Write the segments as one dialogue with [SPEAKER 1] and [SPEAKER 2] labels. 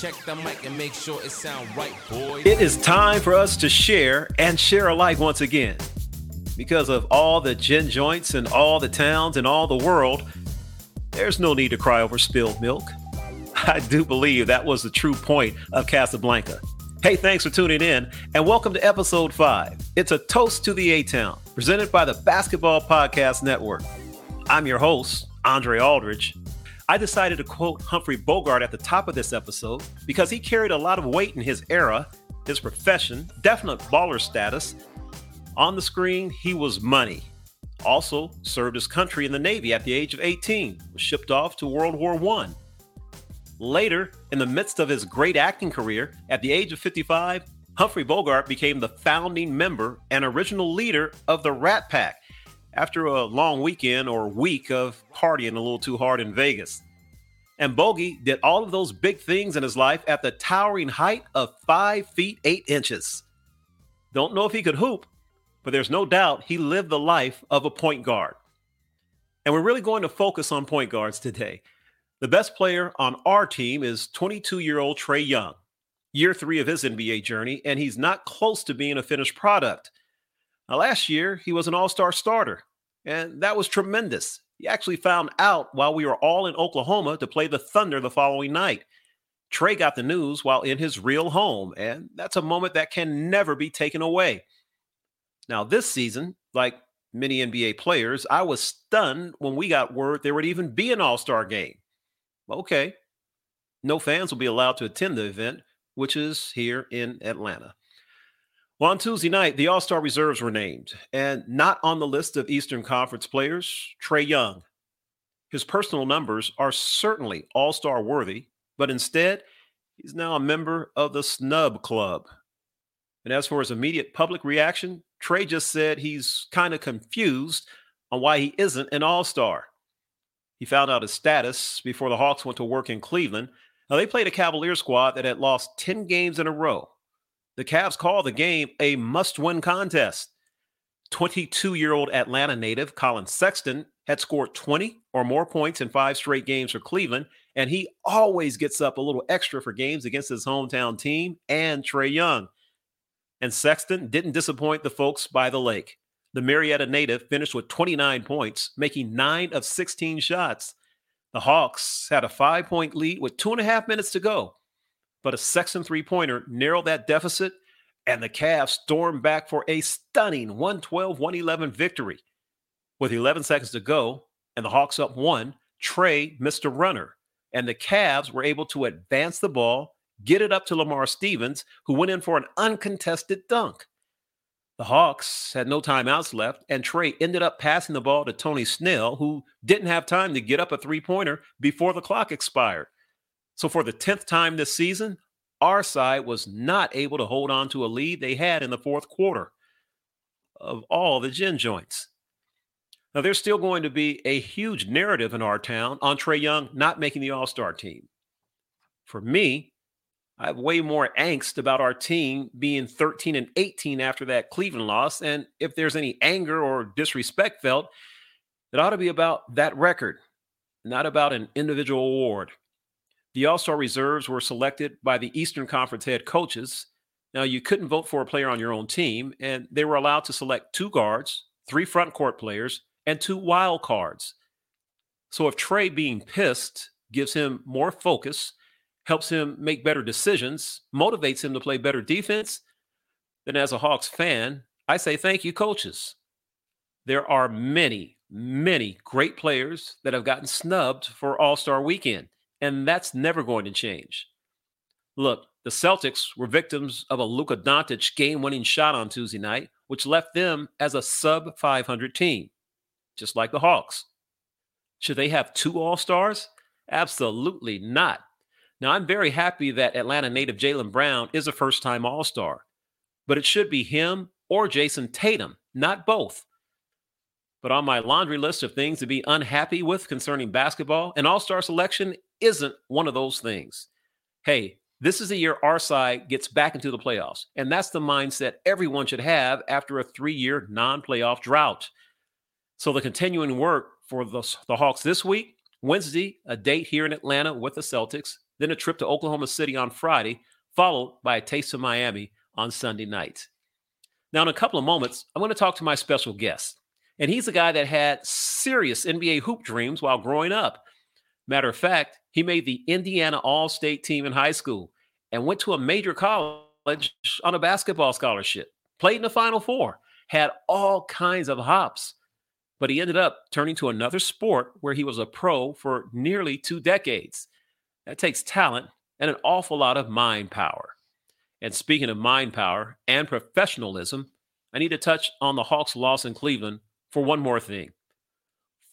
[SPEAKER 1] Check the mic and make sure it sound right, boys.
[SPEAKER 2] It is time for us to share and share alike once again. Because of all the gin joints and all the towns and all the world, there's no need to cry over spilled milk. I do believe that was the true point of Casablanca. Hey, thanks for tuning in and welcome to episode five. It's a toast to the A Town, presented by the Basketball Podcast Network. I'm your host, Andre Aldridge. I decided to quote Humphrey Bogart at the top of this episode because he carried a lot of weight in his era, his profession, definite baller status. On the screen, he was money. Also served his country in the Navy at the age of 18, was shipped off to World War I. Later, in the midst of his great acting career, at the age of 55, Humphrey Bogart became the founding member and original leader of the Rat Pack, after a long weekend or week of partying a little too hard in Vegas. And Bogey did all of those big things in his life at the towering height of five feet eight inches. Don't know if he could hoop, but there's no doubt he lived the life of a point guard. And we're really going to focus on point guards today. The best player on our team is 22 year old Trae Young, year three of his NBA journey, and he's not close to being a finished product. Now, last year, he was an all star starter, and that was tremendous. He actually found out while we were all in Oklahoma to play the Thunder the following night. Trae got the news while in his real home, and that's a moment that can never be taken away. Now, this season, like many NBA players, I was stunned when we got word there would even be an all star game. Okay, no fans will be allowed to attend the event, which is here in Atlanta. Well, on Tuesday night, the All Star reserves were named, and not on the list of Eastern Conference players, Trae Young. His personal numbers are certainly All Star worthy, but instead, he's now a member of the Snub Club. And as for his immediate public reaction, Trae just said he's kind of confused on why he isn't an All Star. He found out his status before the Hawks went to work in Cleveland. Now, they played a Cavalier squad that had lost 10 games in a row the Cavs call the game a must win contest. 22 year old Atlanta native Collin Sexton had scored 20 or more points in five straight games for Cleveland, and he always gets up a little extra for games against his hometown team and Trae Young. And Sexton didn't disappoint the folks by the lake. The Marietta native finished with 29 points, making nine of 16 shots. The Hawks had a five point lead with two and a half minutes to go but a Sexton three pointer narrowed that deficit, and the Cavs stormed back for a stunning 112 111 victory. With 11 seconds to go and the Hawks up one, Trae missed a runner, and the Cavs were able to advance the ball, get it up to Lamar Stevens, who went in for an uncontested dunk. The Hawks had no timeouts left, and Trey ended up passing the ball to Tony Snell, who didn't have time to get up a three pointer before the clock expired. So for the 10th time this season, our side was not able to hold on to a lead they had in the fourth quarter of all the gin joints. Now, there's still going to be a huge narrative in our town on Trae Young not making the All Star team. For me, I have way more angst about our team being 13 and 18 after that Cleveland loss. And if there's any anger or disrespect felt, it ought to be about that record, not about an individual award. The All Star reserves were selected by the Eastern Conference head coaches. Now, you couldn't vote for a player on your own team, and they were allowed to select two guards, three front court players, and two wild cards. So, if Trae being pissed gives him more focus, helps him make better decisions, motivates him to play better defense, then as a Hawks fan, I say thank you, coaches. There are many, many great players that have gotten snubbed for All Star weekend and that's never going to change. Look, the Celtics were victims of a Luka Doncic game-winning shot on Tuesday night, which left them as a sub 500 team, just like the Hawks. Should they have two All-Stars? Absolutely not. Now, I'm very happy that Atlanta native Jaylen Brown is a first-time All-Star, but it should be him or Jayson Tatum, not both. But on my laundry list of things to be unhappy with concerning basketball, an all star selection isn't one of those things. Hey, this is the year our side gets back into the playoffs. And that's the mindset everyone should have after a three year non playoff drought. So the continuing work for the, the Hawks this week, Wednesday, a date here in Atlanta with the Celtics. then a trip to Oklahoma City on Friday, followed by a taste of Miami on Sunday night. Now, in a couple of moments, I'm going to talk to my special guest. And he's a guy that had serious NBA hoop dreams while growing up. Matter of fact, he made the Indiana All State team in high school and went to a major college on a basketball scholarship, played in the Final Four, had all kinds of hops. But he ended up turning to another sport where he was a pro for nearly two decades. That takes talent and an awful lot of mind power. And speaking of mind power and professionalism, I need to touch on the Hawks' loss in Cleveland for one more thing.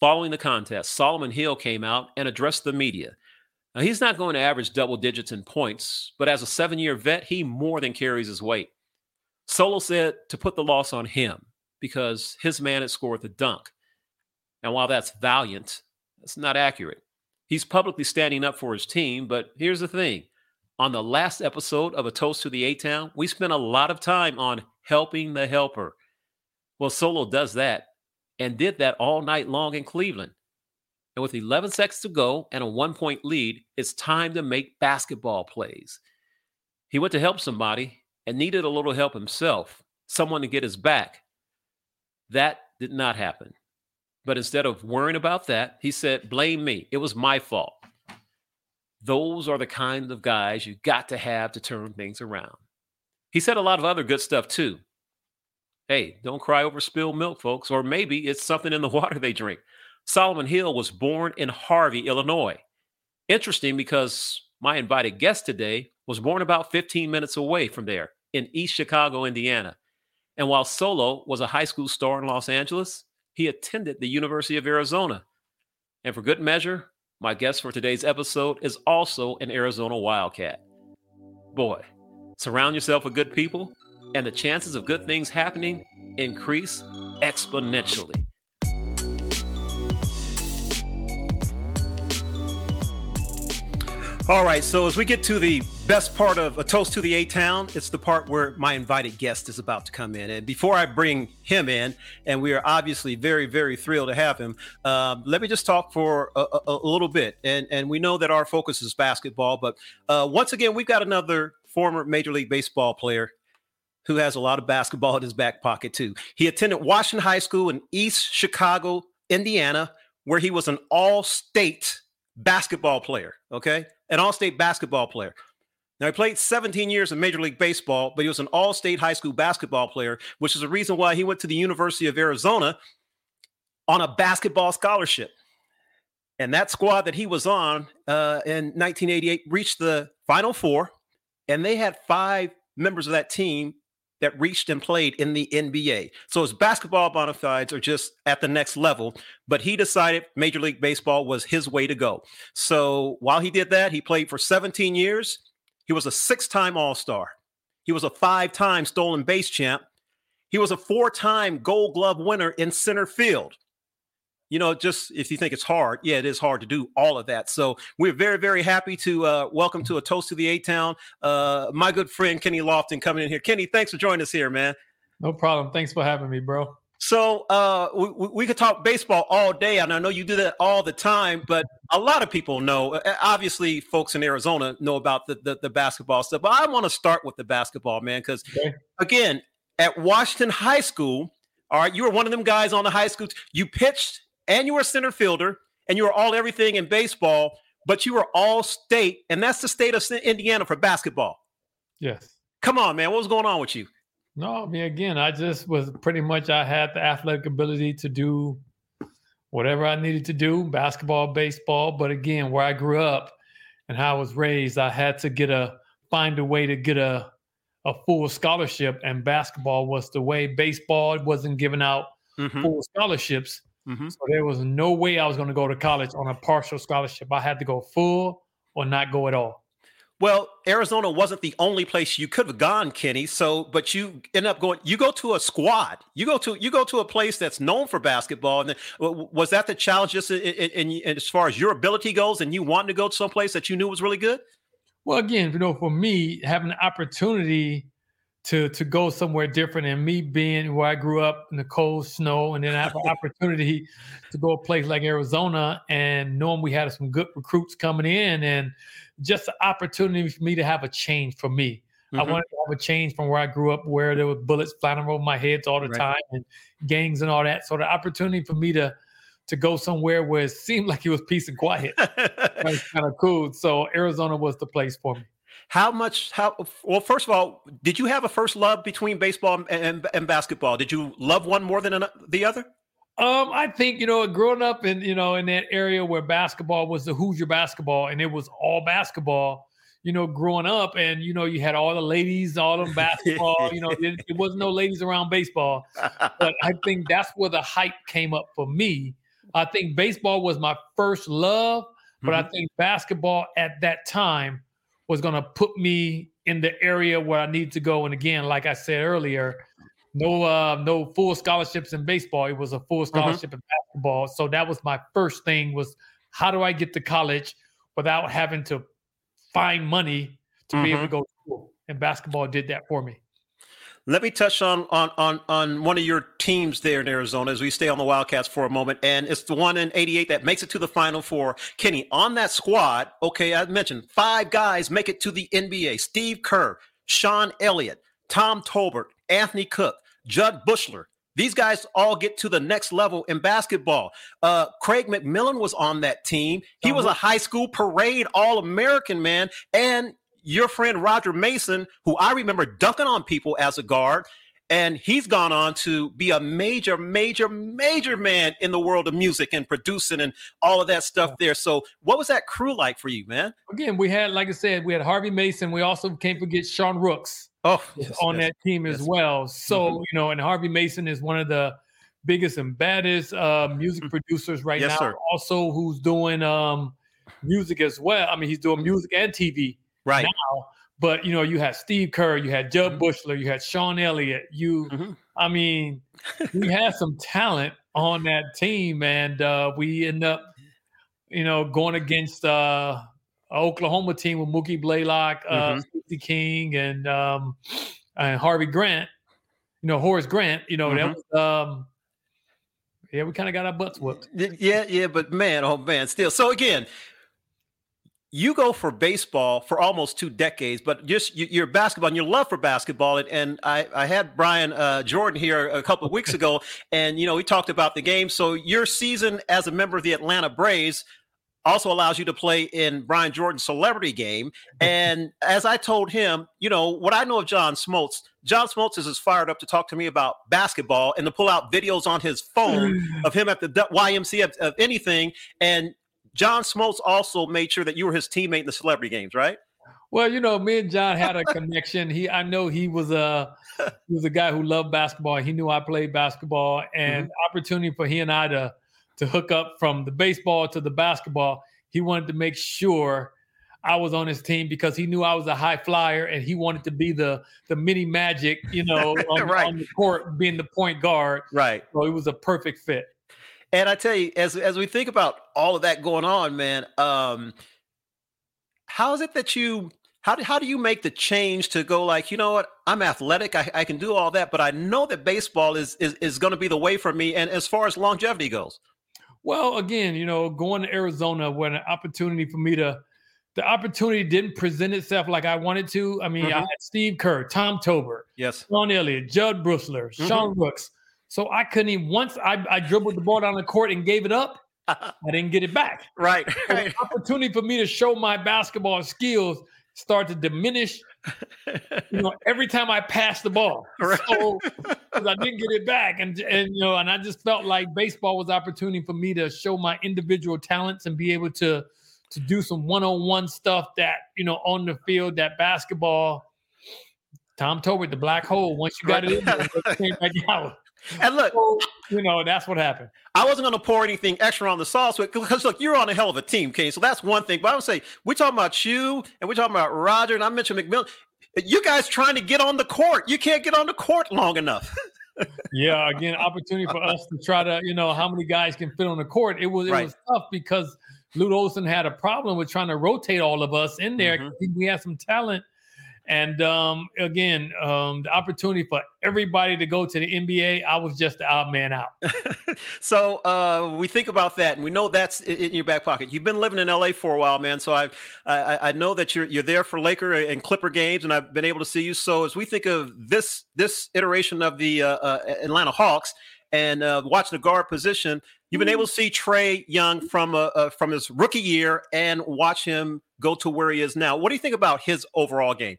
[SPEAKER 2] Following the contest, Solomon Hill came out and addressed the media. Now, he's not going to average double digits in points, but as a seven year vet, he more than carries his weight. Solo said to put the loss on him because his man had scored the dunk. And while that's valiant, that's not accurate. He's publicly standing up for his team, but here's the thing. On the last episode of A Toast to the A Town, we spent a lot of time on helping the helper. Well, Solo does that and did that all night long in Cleveland. And with 11 seconds to go and a one point lead, it's time to make basketball plays. He went to help somebody and needed a little help himself, someone to get his back. That did not happen. But instead of worrying about that, he said, Blame me. It was my fault. Those are the kind of guys you got to have to turn things around. He said a lot of other good stuff too. Hey, don't cry over spilled milk, folks. Or maybe it's something in the water they drink. Solomon Hill was born in Harvey, Illinois. Interesting because my invited guest today was born about 15 minutes away from there in East Chicago, Indiana. And while Solo was a high school star in Los Angeles, he attended the University of Arizona. And for good measure, my guest for today's episode is also an Arizona Wildcat. Boy, surround yourself with good people and the chances of good things happening increase exponentially. All right, so as we get to the best part of a toast to the A Town, it's the part where my invited guest is about to come in. And before I bring him in, and we are obviously very, very thrilled to have him, um, let me just talk for a, a, a, little bit. And and we know that our focus is basketball, but uh, once again, we've got another former Major League Baseball player who has a lot of basketball in his back pocket too. He attended Washington High School in East Chicago, Indiana, where he was an all-state basketball player. Okay, an all-state basketball player. Now, he played 17 years in Major League Baseball, but he was an all state high school basketball player, which is the reason why he went to the University of Arizona on a basketball scholarship. And that squad that he was on uh, in 1988 reached the Final Four, and they had five members of that team that reached and played in the NBA. So his basketball bona fides are just at the next level. But he decided Major League Baseball was his way to go. So while he did that, he played for 17 years. He was a six time All Star. He was a five time stolen base champ. He was a four time gold glove winner in center field you know, just if you think it's hard, yeah, it is hard to do all of that. So we're very, very happy to uh, welcome to a toast to the A Town, uh, my good friend Kenny Lofton coming in here. Kenny, thanks for joining us here, man.
[SPEAKER 3] No problem. Thanks for having me, bro.
[SPEAKER 2] So uh, we, we, could talk baseball all day, and I know you do that all the time. But a lot of people know. Obviously, folks in Arizona know about the the, the basketball stuff. But I want to start with the basketball, man, because okay. again, at Washington High School, all right, you were one of them guys on the high school. You pitched and you were a center fielder and you were all everything in baseball, but you were all state, and that's the state of Indiana for basketball.
[SPEAKER 3] Yes.
[SPEAKER 2] Come on, man. What was going on with you?
[SPEAKER 3] No, I mean, again, I just was pretty much, I had the athletic ability to do whatever I needed to do basketball, baseball. But again, where I grew up and how I was raised, I had to get a, find a way to get a, a full scholarship, and basketball was the way. Baseball wasn't giving out mm-hmm. full scholarships. Mm-hmm. So there was no way I was going to go to college on a partial scholarship. I had to go full or not go at all.
[SPEAKER 2] Well, Arizona wasn't the only place you could have gone, Kenny. So, but you end up going. You go to a squad. You go to you go to a place that's known for basketball. And then, was that the challenge, just in, in, in, as far as your ability goes, and you wanting to go to some place that you knew was really good?
[SPEAKER 3] Well, again, you know, for me, having the opportunity to to go somewhere different. And me being where I grew up in the cold snow, and then I have an opportunity to go a place like Arizona, and knowing we had some good recruits coming in, and just the opportunity for me to have a change for me. Mm-hmm. I wanted to have a change from where I grew up, where there were bullets flying over my head all the right. time, and gangs and all that. So the opportunity for me to to go somewhere where it seemed like it was peace and quiet was kind of cool. So Arizona was the place for me.
[SPEAKER 2] How much? How well? First of all, did you have a first love between baseball and, and, and basketball? Did you love one more than the other?
[SPEAKER 3] Um, I think you know, growing up in you know in that area where basketball was the Hoosier basketball, and it was all basketball. You know, growing up, and you know, you had all the ladies, all them basketball. you know, it, it wasn't no ladies around baseball, but I think that's where the hype came up for me. I think baseball was my first love, but mm-hmm. I think basketball at that time was going to put me in the area where I need to go. And again, like I said earlier, no uh, no full scholarships in baseball. It was a full mm-hmm. scholarship mm-hmm. in basketball. So that was my first thing was how do I get to college without having to find money to mm-hmm. be able to mm-hmm. go to school? And basketball did that for me.
[SPEAKER 2] Let me touch on, on on on one of your teams there in Arizona as we stay on the Wildcats for a moment, and it's the one in '88 that makes it to the Final Four. Kenny, on that squad, okay, I mentioned five guys make it to the NBA: Steve Kerr, Sean Elliott, Tom Tolbert, Anthony Cook, Jud Buechler. These guys all get to the next level in basketball. Uh, Craig McMillan was on that team. He was a high school parade All American man, and your friend Roger Mason, who I remember dunking on people as a guard, and he's gone on to be a major, major, major man in the world of music and producing and all of that stuff there. So, what was that crew like for you, man?
[SPEAKER 3] Again, we had, like I said, we had Harvey Mason. We also can't forget Sean Rooks.
[SPEAKER 2] Oh,
[SPEAKER 3] yes, on yes, that team yes. as well. So, mm-hmm. you know, and Harvey Mason is one of the biggest and baddest uh, music mm-hmm. producers right now. Sir. Also, who's doing um, music as well. I mean, he's doing music and TV
[SPEAKER 2] right
[SPEAKER 3] now. But you know, you had Steve Kerr, you had Jud mm-hmm. Buechler, you had Sean Elliott. You, mm-hmm. I mean, we had some talent on that team, and uh, we end up, you know, going against uh, Oklahoma team with Mookie Blaylock, uh, mm-hmm. King, and um, and Harvey Grant. You know, Horace Grant. You know, mm-hmm. that was. Um, yeah, we kind of got our butts whooped.
[SPEAKER 2] Yeah, yeah, but man, oh man, still. So again, you go for baseball for almost two decades, but just your basketball and your love for basketball. And, and I, I, had Brian uh, Jordan here a couple of weeks ago, and you know we talked about the game. So your season as a member of the Atlanta Braves also allows you to play in Brian Jordan's celebrity game. And as I told him, you know what I know of John Smoltz. John Smoltz is as fired up to talk to me about basketball and to pull out videos on his phone of him at the YMCA of, of anything. And John Smoltz also made sure that you were his teammate in the celebrity games, right?
[SPEAKER 3] Well, you know, me and John had a connection. He, I know he was a he was a guy who loved basketball. He knew I played basketball, and mm-hmm. opportunity for he and I to to hook up from the baseball to the basketball. He wanted to make sure I was on his team because he knew I was a high flyer, and he wanted to be the the mini magic, you know, on, right. on the court, being the point guard.
[SPEAKER 2] Right.
[SPEAKER 3] So it was a perfect fit.
[SPEAKER 2] And I tell you, as as we think about all of that going on, man, um, how is it that you how do, how do you make the change to go like you know what? I'm athletic. I, I can do all that but i know that baseball is is, is going to be the way for me and as far as longevity goes.
[SPEAKER 3] Well again you know going to arizona when an opportunity for me to the opportunity didn't present itself like i wanted to. I mean mm-hmm. i had steve kerr tom Tober,
[SPEAKER 2] yes.
[SPEAKER 3] Sean elliott Jud buechler mm-hmm. sean rooks so I couldn't even once I, I dribbled the ball down the court and gave it up, I didn't get it back.
[SPEAKER 2] Right.
[SPEAKER 3] right. opportunity for me to show my basketball skills start to diminish. You know, every time I passed the ball, right. so I didn't get it back, and and you know, and I just felt like baseball was opportunity for me to show my individual talents and be able to to do some one on one stuff that you know on the field that basketball. Tom Tolbert, the black hole. Once you got it in, it came back out.
[SPEAKER 2] And look, so,
[SPEAKER 3] you know, that's what happened.
[SPEAKER 2] I wasn't going to pour anything extra on the sauce because look, you're on a hell of a team, Kane. So that's one thing. But I would say we're talking about you and we're talking about Roger, and I mentioned McMillan. You guys trying to get on the court. You can't get on the court long enough.
[SPEAKER 3] yeah, again, opportunity for us to try to, you know, how many guys can fit on the court. It was it right. was tough because Lute Olson had a problem with trying to rotate all of us in there. Mm-hmm. We had some talent And um, again, um, the opportunity for everybody to go to the NBA, I was just the odd man out.
[SPEAKER 2] so uh, we think about that, and we know that's in your back pocket. You've been living in LA for a while, man. So I I, I know that you're you're there for Laker and Clipper games, and I've been able to see you. So as we think of this this iteration of the uh, uh, Atlanta Hawks and uh, watching the guard position, you've been able to see Trae Young from uh, uh, from his rookie year and watch him go to where he is now. What do you think about his overall game?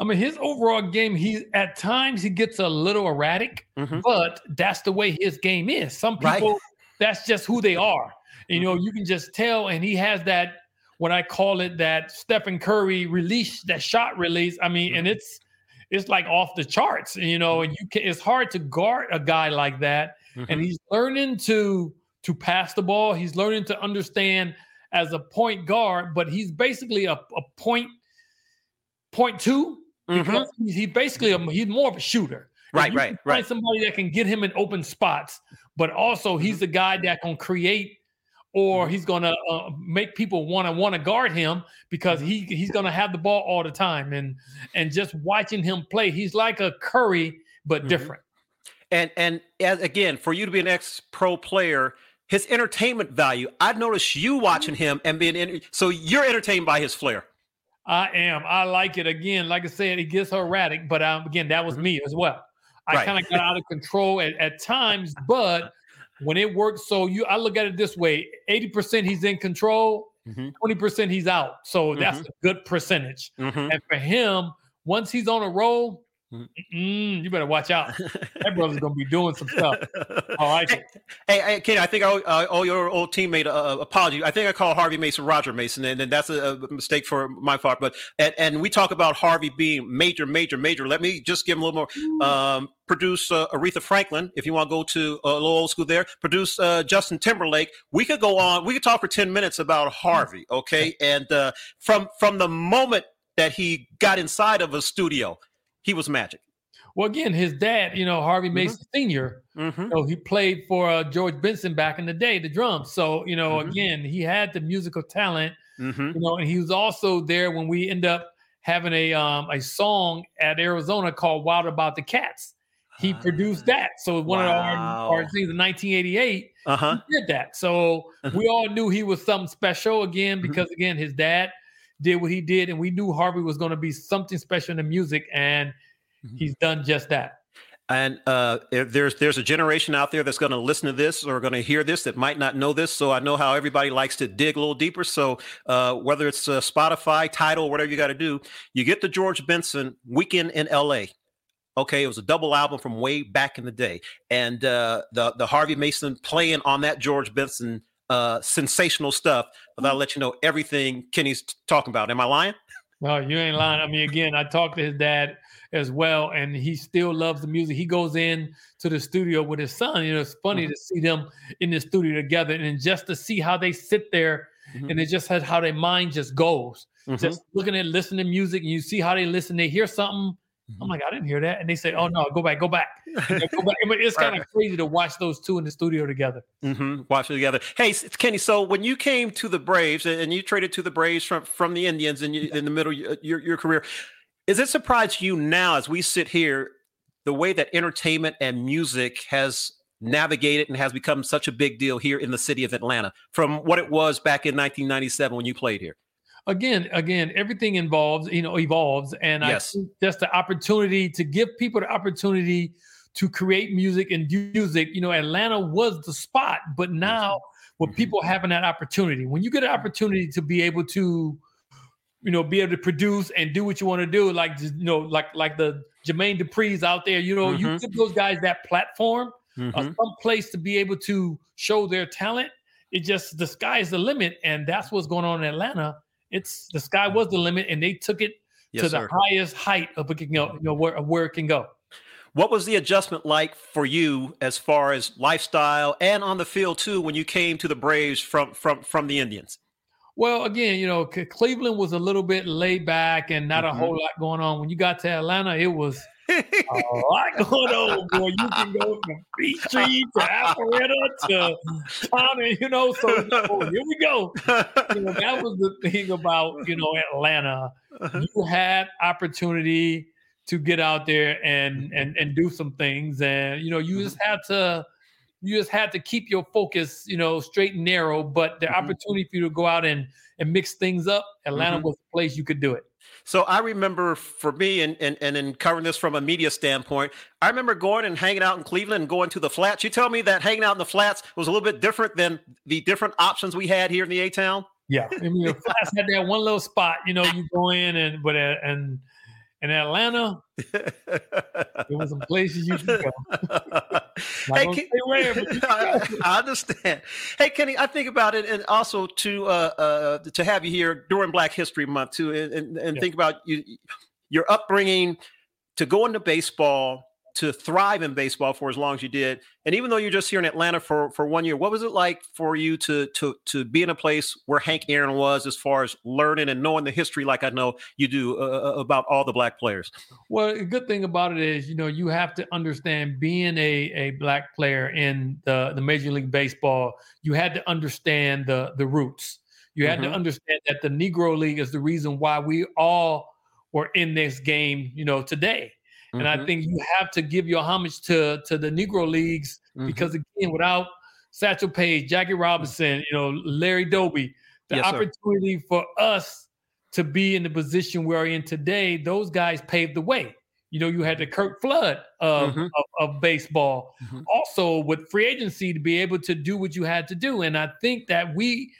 [SPEAKER 3] I mean, his overall game, he at times he gets a little erratic, mm-hmm. but that's the way his game is. Some people, right. that's just who they are. You know, you can just tell, and he has that what I call it that Stephen Curry release, that shot release. I mean, and mm-hmm. it's it's like off the charts, you know, and you can it's hard to guard a guy like that. Mm-hmm. And he's learning to to pass the ball. He's learning to understand as a point guard, but he's basically a, a point point two because mm-hmm. he's, basically a, he's more of a shooter.
[SPEAKER 2] Right, right, right.
[SPEAKER 3] Somebody that can get him in open spots, but also he's mm-hmm. the guy that can create or mm-hmm. he's going to uh, make people want to want to guard him because mm-hmm. he he's going to have the ball all the time and and just watching him play he's like a Curry but mm-hmm. different.
[SPEAKER 2] And and as, again, for you to be an ex pro player, his entertainment value. I've noticed you watching him and being in, so you're entertained by his flair.
[SPEAKER 3] I am. I like it. Again, like I said, it gets erratic, but um, again, that was mm-hmm. me as well. I right. kind of got out of control at, at times, but when it works, so you, I look at it this way: eighty percent he's in control, 20 mm-hmm. percent he's out. So that's mm-hmm. a good percentage. Mm-hmm. And for him, once he's on a roll, Mm, you better watch out. that brother's gonna be doing some stuff. All right.
[SPEAKER 2] Hey, hey, hey Kenny, I think I owe, I owe your old teammate a uh, apology. I think I call Harvey Mason Roger Mason, and, and that's a, a, mistake for my part. But and, and, we talk about Harvey being major, major, major. Let me just give him a little more. Um, produce uh, Aretha Franklin, if you want to go to uh, a little old school there. Produce uh, Justin Timberlake. We could go on. We could talk for ten minutes about Harvey. Okay, and uh, from from the moment that he got inside of a studio he was magic.
[SPEAKER 3] Well, again, his dad, you know, Harvey mm-hmm. Mason mm-hmm. Sr., mm-hmm. You know, he played for uh, George Benson back in the day, the drums. So, you know, mm-hmm. again, he had the musical talent, mm-hmm. you know, and he was also there when we end up having a um, a song at Arizona called Wild About the Cats. He produced ah, that. So one wow. of our, our things in 1988, uh-huh. he did that. So we all knew he was something special again mm-hmm. because again, his dad did what he did, and we knew Harvey was going to be something special in the music, and mm-hmm. he's done just that.
[SPEAKER 2] And uh, there's there's a generation out there that's going to listen to this or going to hear this that might not know this. So I know how everybody likes to dig a little deeper. So uh, whether it's uh, Spotify, Tidal, whatever you got to do, you get the George Benson Weekend in L.A. Okay, it was a double album from way back in the day, and uh, the the Harvey Mason playing on that George Benson uh, sensational stuff, but I'll let you know everything Kenny's t- talking about. Am I lying?
[SPEAKER 3] No, you ain't lying. I mean, again, I talked to his dad as well, and he still loves the music. He goes in to the studio with his son. You know, it's funny mm-hmm. to see them in the studio together, and just to see how they sit there, mm-hmm. and it just has how their mind just goes. Mm-hmm. Just looking at listening to music, and you see how they listen. They hear something, I'm like, I didn't hear that. And they say, oh, no, go back, go back. go back. It's kind of crazy to watch those two in the studio together.
[SPEAKER 2] Mm-hmm. Watch it together. Hey, Kenny, so when you came to the Braves and you traded to the Braves from, from the Indians in, in the middle of your, your career, is it surprised you now as we sit here, the way that entertainment and music has navigated and has become such a big deal here in the city of Atlanta from what it was back in 1997 when you played here?
[SPEAKER 3] Again, again, everything involves, you know, evolves. And yes. I think just the opportunity to give people the opportunity to create music and do music. You know, Atlanta was the spot, but now with mm-hmm. people having that opportunity, when you get an opportunity to be able to, you know, be able to produce and do what you want to do, like you know, like like the Jermaine Dupri's out there, you know, mm-hmm. you give those guys that platform, uh, mm-hmm. uh, some place to be able to show their talent. It just the sky is the limit, and that's what's going on in Atlanta it's the sky was the limit, and they took it yes, to the highest height of it can go, you know, where, where it can go.
[SPEAKER 2] What was the adjustment like for you as far as lifestyle and on the field too when you came to the Braves from from from the Indians?
[SPEAKER 3] Well, again, you know, Cleveland was a little bit laid back and not mm-hmm. a whole lot going on. When you got to Atlanta, it was a lot going on, boy. You can go from Peachtree to Alpharetta to Town, you know. So oh, here we go. You know, that was the thing about you know Atlanta. You had opportunity to get out there and and and do some things, and you know you just had to you just had to keep your focus, you know, straight and narrow. But the mm-hmm. opportunity for you to go out and and mix things up, Atlanta mm-hmm. was the place you could do it.
[SPEAKER 2] So I remember for me, and, and and in covering this from a media standpoint, I remember going and hanging out in Cleveland and going to the flats. You tell me that hanging out in the flats was a little bit different than the different options we had here in the A town.
[SPEAKER 3] Yeah, I mean the flats had that one little spot. You know, you go in and but uh, and in Atlanta, there was some places you could go.
[SPEAKER 2] hey, Ken, I, I, understand. Hey, Kenny, I think about it, and also to uh, uh, to have you here during Black History Month too, and and, and yeah. think about you, your upbringing to go into baseball to thrive in baseball for as long as you did. And even though you're just here in Atlanta for for one year, what was it like for you to to to be in a place where Hank Aaron was, as far as learning and knowing the history, like I know you do uh, uh, uh about all the black players?
[SPEAKER 3] Well, the good thing about it is, you know, you have to understand being a a black player in the the Major League Baseball. You had to understand the the roots. You had mm-hmm. to understand that the Negro League is the reason why we all were in this game, you know, today and mm-hmm. I think you have to give your homage to to the Negro leagues mm-hmm. because again, without Satchel Paige, Jackie Robinson, you know, Larry Doby, the yes, opportunity sir. for us to be in the position we're in today, those guys paved the way. You know, you had the Curt Flood of, mm-hmm. of, of, baseball. Mm-hmm. Also, with free agency to be able to do what you had to do, and I think that we,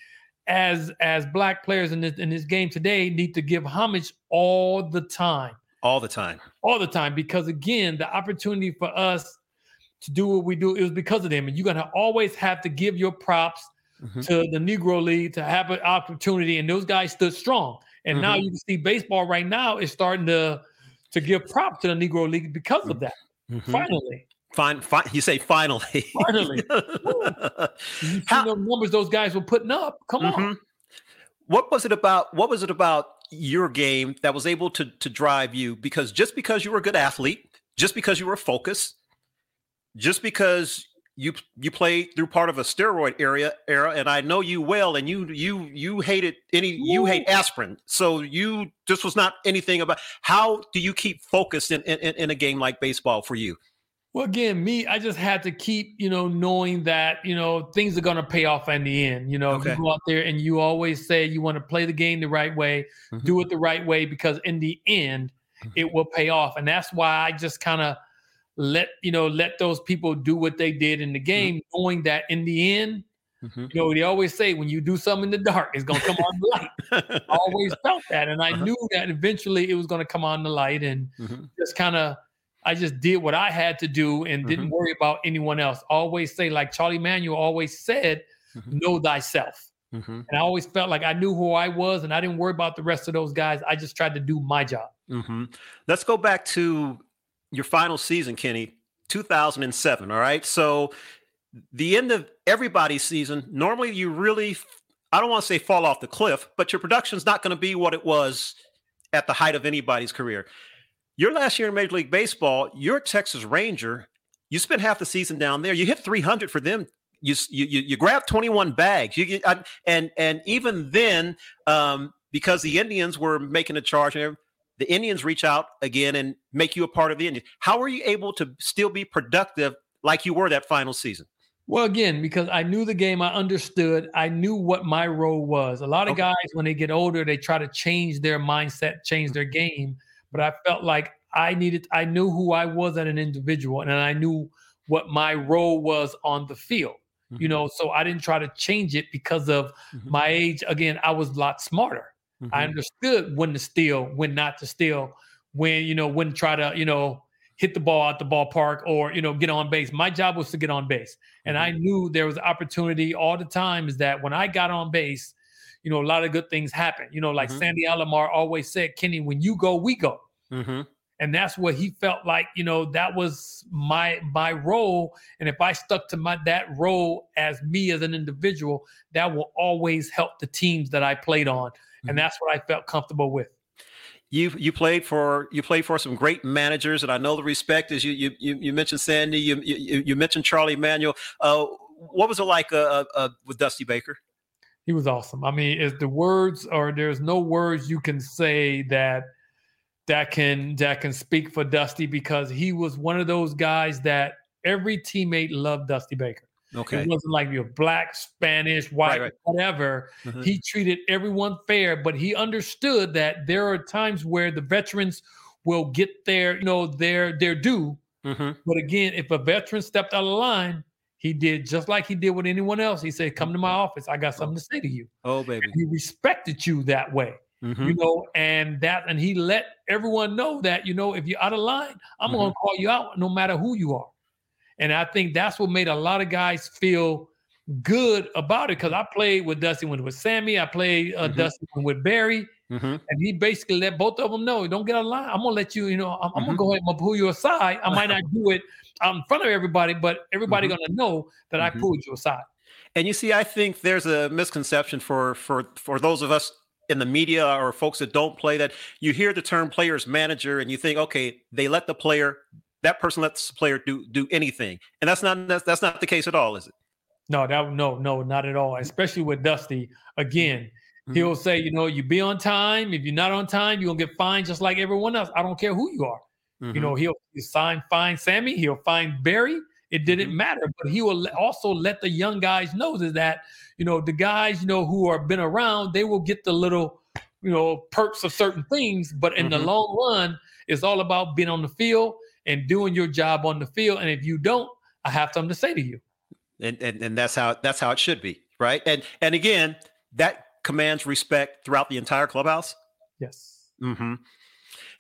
[SPEAKER 3] as as black players in this in this game today, need to give homage all the time
[SPEAKER 2] all the time.
[SPEAKER 3] All the time. Because again, the opportunity for us to do what we do is because of them. And you're gonna always have to give your props mm-hmm. to the Negro League to have an opportunity. And those guys stood strong. And mm-hmm. now you can see baseball right now is starting to to give props to the Negro League because of that. Mm-hmm. Finally.
[SPEAKER 2] Fine, fine. You say finally.
[SPEAKER 3] Finally. you see How, the numbers those guys were putting up. Come on. Mm-hmm.
[SPEAKER 2] What was it about? What was it about your game that was able to to drive you because just because you were a good athlete, just because you were focused, just because you you played through part of a steroid era era and I know you well and you you you hated any you hate aspirin so you this was not anything about how do you keep focused in, in in a game like baseball for you
[SPEAKER 3] well, again, me, I just had to keep, you know, knowing that, you know, things are going to pay off in the end. You know, okay. you go out there and you always say you want to play the game the right way, mm-hmm. do it the right way, because in the end, mm-hmm. it will pay off. And that's why I just kind of let, you know, let those people do what they did in the mm-hmm. game, mm-hmm. knowing that in the end, Mm-hmm. You know, they always say when you do something in the dark, it's gonna come on the light. I always felt that, and I uh-huh. knew that eventually it was gonna come on the light, and mm-hmm. just kind of I just did what I had to do and didn't mm-hmm. worry about anyone else. Always say, like Charlie Manuel always said, mm-hmm. know thyself. Mm-hmm. And I always felt like I knew who I was and I didn't worry about the rest of those guys. I just tried to do my job.
[SPEAKER 2] Mm-hmm. Let's go back to your final season, Kenny, 2007. All right. So, the end of everybody's season, normally you really, I don't want to say fall off the cliff, but your production's not going to be what it was at the height of anybody's career. Your last year in Major League Baseball, you're a Texas Ranger. You spent half the season down there. You hit 300 for them. You you you grabbed 21 bags. You, you and and even then, um, because the Indians were making a charge, and the Indians reach out again and make you a part of the Indians. How were you able to still be productive like you were that final season?
[SPEAKER 3] Well, again, because I knew the game, I understood, I knew what my role was. A lot of okay. guys, when they get older, they try to change their mindset, change their game but I felt like I needed, I knew who I was as an individual and I knew what my role was on the field. Mm-hmm. You know, so I didn't try to change it because of mm-hmm. my age. Again, I was a lot smarter. Mm-hmm. I understood when to steal, when not to steal, when, you know, when to try to, you know, hit the ball at the ballpark or, you know, get on base. My job was to get on base. And I mm-hmm. knew there was opportunity all the time is that when I got on base, you know, a lot of good things happen. You know, like mm-hmm. Sandy Alomar always said, Kenny, when you go, we go. Mm-hmm. And that's what he felt like, you know, that was my my role. And if I stuck to my that role as me as an individual, that will always help the teams that I played on. Mm-hmm. And that's what I felt comfortable with.
[SPEAKER 2] You you played for you played for some great managers, and I know the respect is you you you, you mentioned Sandy, you, you, you mentioned Charlie Manuel. Uh, what was it like uh, uh, with Dusty Baker?
[SPEAKER 3] He was awesome. I mean, if the words or there's no words you can say that that can that can speak for Dusty because he was one of those guys that every teammate loved Dusty Baker.
[SPEAKER 2] Okay.
[SPEAKER 3] It wasn't like you're black, Spanish, white,
[SPEAKER 2] Right, right.
[SPEAKER 3] whatever.
[SPEAKER 2] Mhm.
[SPEAKER 3] He treated everyone fair, but he understood that there are times where the veterans will get their, you know, their their due.
[SPEAKER 2] Mhm.
[SPEAKER 3] But again, if a veteran stepped out of line, he did just like he did with anyone else. He said, "Come to my office. I got something to say to you."
[SPEAKER 2] Oh baby.
[SPEAKER 3] He respected you that way,
[SPEAKER 2] Mhm.
[SPEAKER 3] you know, and that, and he let everyone know that, you know, if you're out of line, I'm going to call you out no matter who you are. And I think that's what made a lot of guys feel good about it because I played with Dusty when it was Sammy. I played uh,
[SPEAKER 2] Mhm.
[SPEAKER 3] Dusty with Barry,
[SPEAKER 2] Mhm.
[SPEAKER 3] and he basically let both of them know, don't get out of line. I'm gonna let you, you know, I'm, I'm
[SPEAKER 2] Mhm.
[SPEAKER 3] gonna go ahead and pull you aside. I might not do it in front of everybody, but everybody
[SPEAKER 2] Mhm.
[SPEAKER 3] gonna know that I
[SPEAKER 2] Mhm.
[SPEAKER 3] pulled you aside.
[SPEAKER 2] And you see, I think there's a misconception for for for those of us in the media or folks that don't play that you hear the term players manager and you think, okay, they let the player that person lets the player do do anything, and that's not that's, that's not the case at all, is it?
[SPEAKER 3] No, that no, no, not at all. Especially with Dusty. Again,
[SPEAKER 2] Mhm.
[SPEAKER 3] he'll say, you know, you be on time. If you're not on time, you're gonna get fined just like everyone else. I don't care who you are.
[SPEAKER 2] Mhm.
[SPEAKER 3] You know, he'll, he'll sign fine Sammy, he'll find Barry. It didn't
[SPEAKER 2] Mhm.
[SPEAKER 3] matter, but he will also let the young guys know that, you know the guys you know who are been around, they will get the little you know perks of certain things. But in the
[SPEAKER 2] Mhm.
[SPEAKER 3] long run, it's all about being on the field and doing your job on the field. And if you don't, I have something to say to you.
[SPEAKER 2] and, and and that's how that's how it should be, right? And and again, that commands respect throughout the entire clubhouse.
[SPEAKER 3] Yes.
[SPEAKER 2] hmm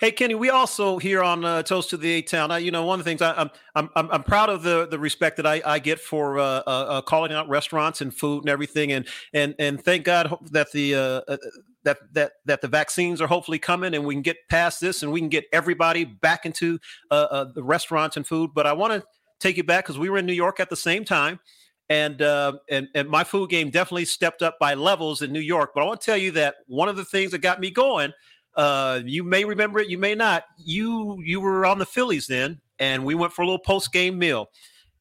[SPEAKER 2] Hey Kenny, we also here on uh, Toast to the A Town. I, you know, one of the things I, I'm I'm I'm I'm proud of the the respect that I, I get for uh, uh, uh, calling out restaurants and food and everything, and and and thank God that the uh, uh, that that that the vaccines are hopefully coming and we can get past this and we can get everybody back into the restaurants and food. But I want to take you back because we were in New York at the same time. And, uh, and and my food game definitely stepped up by levels in New York. But I want to tell you that one of the things that got me going uh, you may remember it, you may not. You you were on the Phillies then, and we went for a little post game meal,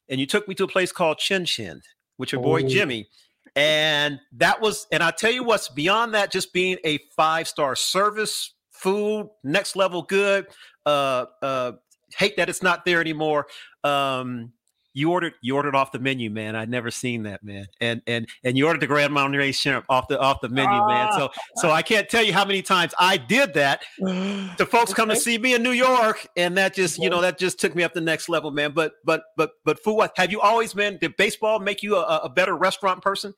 [SPEAKER 2] and you took me to a place called Chin Chin with your boy
[SPEAKER 3] Oh.
[SPEAKER 2] Jimmy, and that was. And I tell you what's beyond that, just being a five star service, food, next level good. Uh, uh, hate that it's not there anymore. Um, you ordered you ordered off the menu, man. I'd never seen that, man. And and and you ordered the Grand Marnier shrimp off the off the menu, man. So so I can't tell you how many times I did that the folks come to see me in New York, and that just you know that just took me up the next level, man. But but but but for what have you always been? Did baseball make you a, a better restaurant person?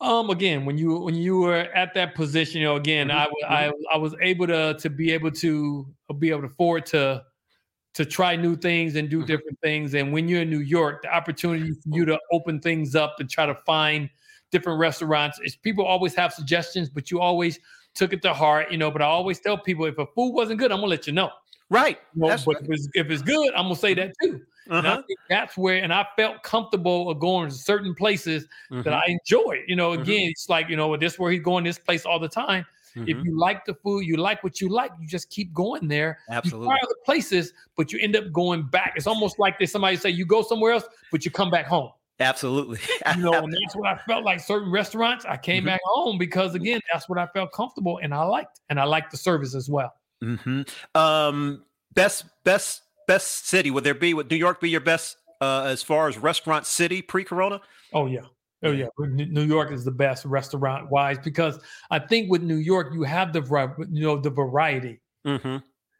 [SPEAKER 3] Um, again, when you when you were at that position, you know, again,
[SPEAKER 2] Mhm,
[SPEAKER 3] I, w- I I was able to to be able to be able to afford to to try new things and do
[SPEAKER 2] Mhm.
[SPEAKER 3] different things. And when you're in New York, the opportunity for you to open things up and try to find different restaurants is people always have suggestions, but you always took it to heart, you know. But I always tell people if a food wasn't good, I'm gonna let you know.
[SPEAKER 2] Right.
[SPEAKER 3] You know,
[SPEAKER 2] That's
[SPEAKER 3] but if it's, if it's good, I'm gonna say that too. And I
[SPEAKER 2] Uh-huh.
[SPEAKER 3] think that's where, and I felt comfortable of going to certain places that
[SPEAKER 2] Mhm.
[SPEAKER 3] I enjoy. You know,
[SPEAKER 2] Mhm.
[SPEAKER 3] again, it's like, you know, this where he's going this place all the time. If
[SPEAKER 2] Mhm.
[SPEAKER 3] you like the food, you like what you like, you just keep going there. You
[SPEAKER 2] Absolutely.
[SPEAKER 3] try other places, but you end up going back. It's almost like there's somebody say you go somewhere else, but you come back home.
[SPEAKER 2] Absolutely.
[SPEAKER 3] You know, and that's what I felt like certain restaurants. I came
[SPEAKER 2] Mhm.
[SPEAKER 3] back home because again, that's what I felt comfortable and I liked. And I liked the service as well.
[SPEAKER 2] hmm Um, best best best city would there be? Would New York be your best uh, as far as restaurant city pre-corona?
[SPEAKER 3] Oh yeah. Oh yeah, New York is the best restaurant wise because I think with New York you have the you know the variety.
[SPEAKER 2] Mm-hmm.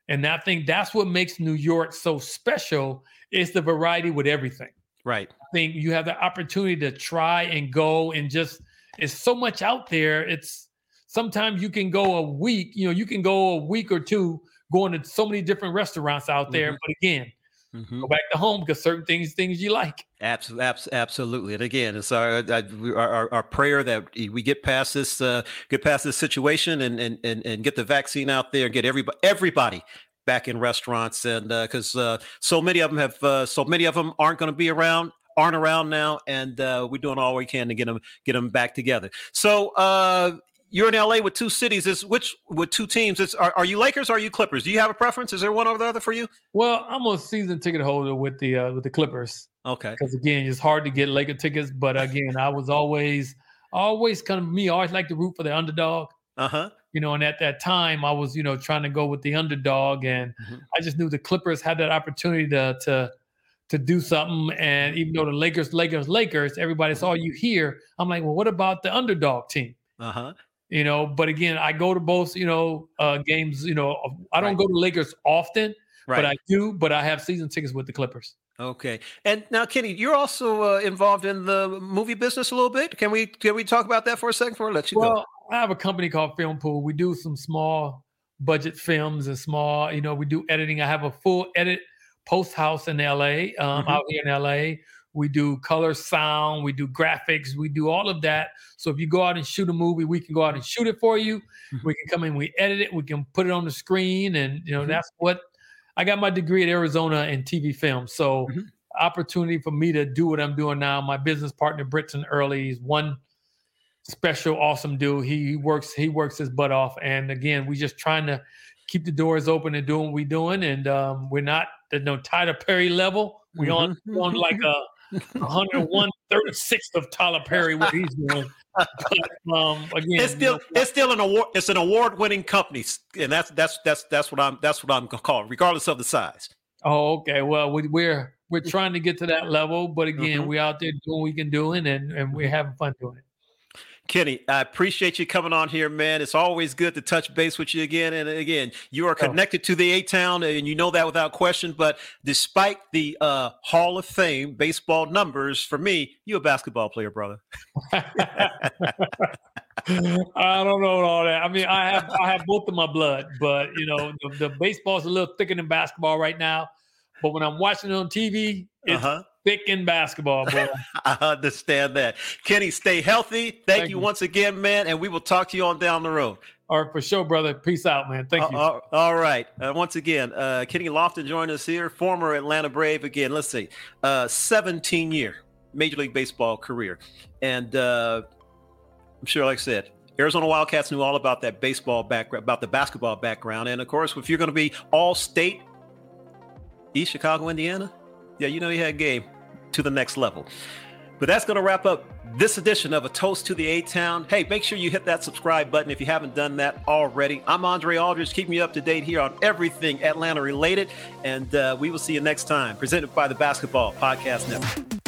[SPEAKER 3] And I think that's what makes New York so special is the variety with everything.
[SPEAKER 2] Right.
[SPEAKER 3] I think you have the opportunity to try and go and just it's so much out there. It's sometimes you can go a week, you know, you can go a week or two going to so many different restaurants out there.
[SPEAKER 2] Mhm.
[SPEAKER 3] But again,
[SPEAKER 2] Mm-hmm.
[SPEAKER 3] go back to home because certain things things you like.
[SPEAKER 2] Absolutely, absolutely. And again, it's our, our our our prayer that we get past this, uh, get past this situation, and and and and get the vaccine out there, and get everybody everybody back in restaurants, and because uh, so many of them have, uh, so many of them aren't going to be around, aren't around now, and uh, we're doing all we can to get them get them back together. So. Uh, you're in LA with two cities. Is which with two teams? It's are, are you Lakers? or Are you Clippers? Do you have a preference? Is there one over the other for you?
[SPEAKER 3] Well, I'm a season ticket holder with the uh, with the Clippers.
[SPEAKER 2] Okay.
[SPEAKER 3] Because again, it's hard to get Laker tickets, but again, I was always always kind of me. I always like to root for the underdog.
[SPEAKER 2] Uh huh.
[SPEAKER 3] You know, and at that time, I was you know trying to go with the underdog, and mm-hmm. I just knew the Clippers had that opportunity to to to do something. And even though the Lakers, Lakers, Lakers, everybody saw you here, I'm like, well, what about the underdog team?
[SPEAKER 2] Uh huh.
[SPEAKER 3] You know, but again, I go to both, you know, uh, games. You know, I don't right. go to Lakers often, right. but I do. But I have season tickets with the Clippers.
[SPEAKER 2] Okay, and now Kenny, you're also uh, involved in the movie business a little bit. Can we can we talk about that for a second before I let you
[SPEAKER 3] well,
[SPEAKER 2] go?
[SPEAKER 3] I have a company called Film Pool. We do some small budget films and small, you know, we do editing. I have a full edit post house in LA, um, mm-hmm. out here in LA. We do color, sound, we do graphics, we do all of that. So if you go out and shoot a movie, we can go out and shoot it for you. Mm-hmm. We can come in, we edit it, we can put it on the screen, and you know mm-hmm. that's what I got my degree at Arizona in TV film. So mm-hmm. opportunity for me to do what I'm doing now. My business partner Britton Early is one special, awesome dude. He, he works he works his butt off, and again, we just trying to keep the doors open and doing what we're doing, and um, we're not there's no Tyler Perry level. We mm-hmm. on on like a 101 36th of Tyler Perry what he's doing. But, um, again,
[SPEAKER 2] it's still you know, it's still an award. It's an award winning company, and that's that's that's that's what I'm that's what I'm gonna call, it, regardless of the size.
[SPEAKER 3] Oh, okay. Well, we, we're we're trying to get to that level, but again, mm-hmm. we're out there doing what we can do, and and we're having fun doing it.
[SPEAKER 2] Kenny, I appreciate you coming on here, man. It's always good to touch base with you again. And again, you are oh. connected to the A Town, and you know that without question. But despite the uh, Hall of Fame baseball numbers, for me, you a basketball player, brother.
[SPEAKER 3] I don't know all that. I mean, I have I have both of my blood, but you know, the, the baseball's a little thicker than basketball right now. But when I'm watching it on TV, it's uh-huh thick in basketball, boy.
[SPEAKER 2] I understand that. Kenny, stay healthy. Thank, Thank you, you, once again, man. And we will talk to you on down the road.
[SPEAKER 3] All right, for sure, brother. Peace out, man. Thank you.
[SPEAKER 2] Uh, all right. Uh, once again, uh, Kenny Lofton joined us here, former Atlanta Brave. Again, let's see, uh, 17 year Major League Baseball career. And uh, I'm sure, like I said, Arizona Wildcats knew all about that baseball background, about the basketball background. And of course, if you're going to be all state, East Chicago, Indiana, yeah, you know he had game to the next level. But that's going to wrap up this edition of A Toast to the A Town. Hey, make sure you hit that subscribe button if you haven't done that already. I'm Andre Aldridge, keeping you up to date here on everything Atlanta related. And uh, we will see you next time, presented by the Basketball Podcast Network.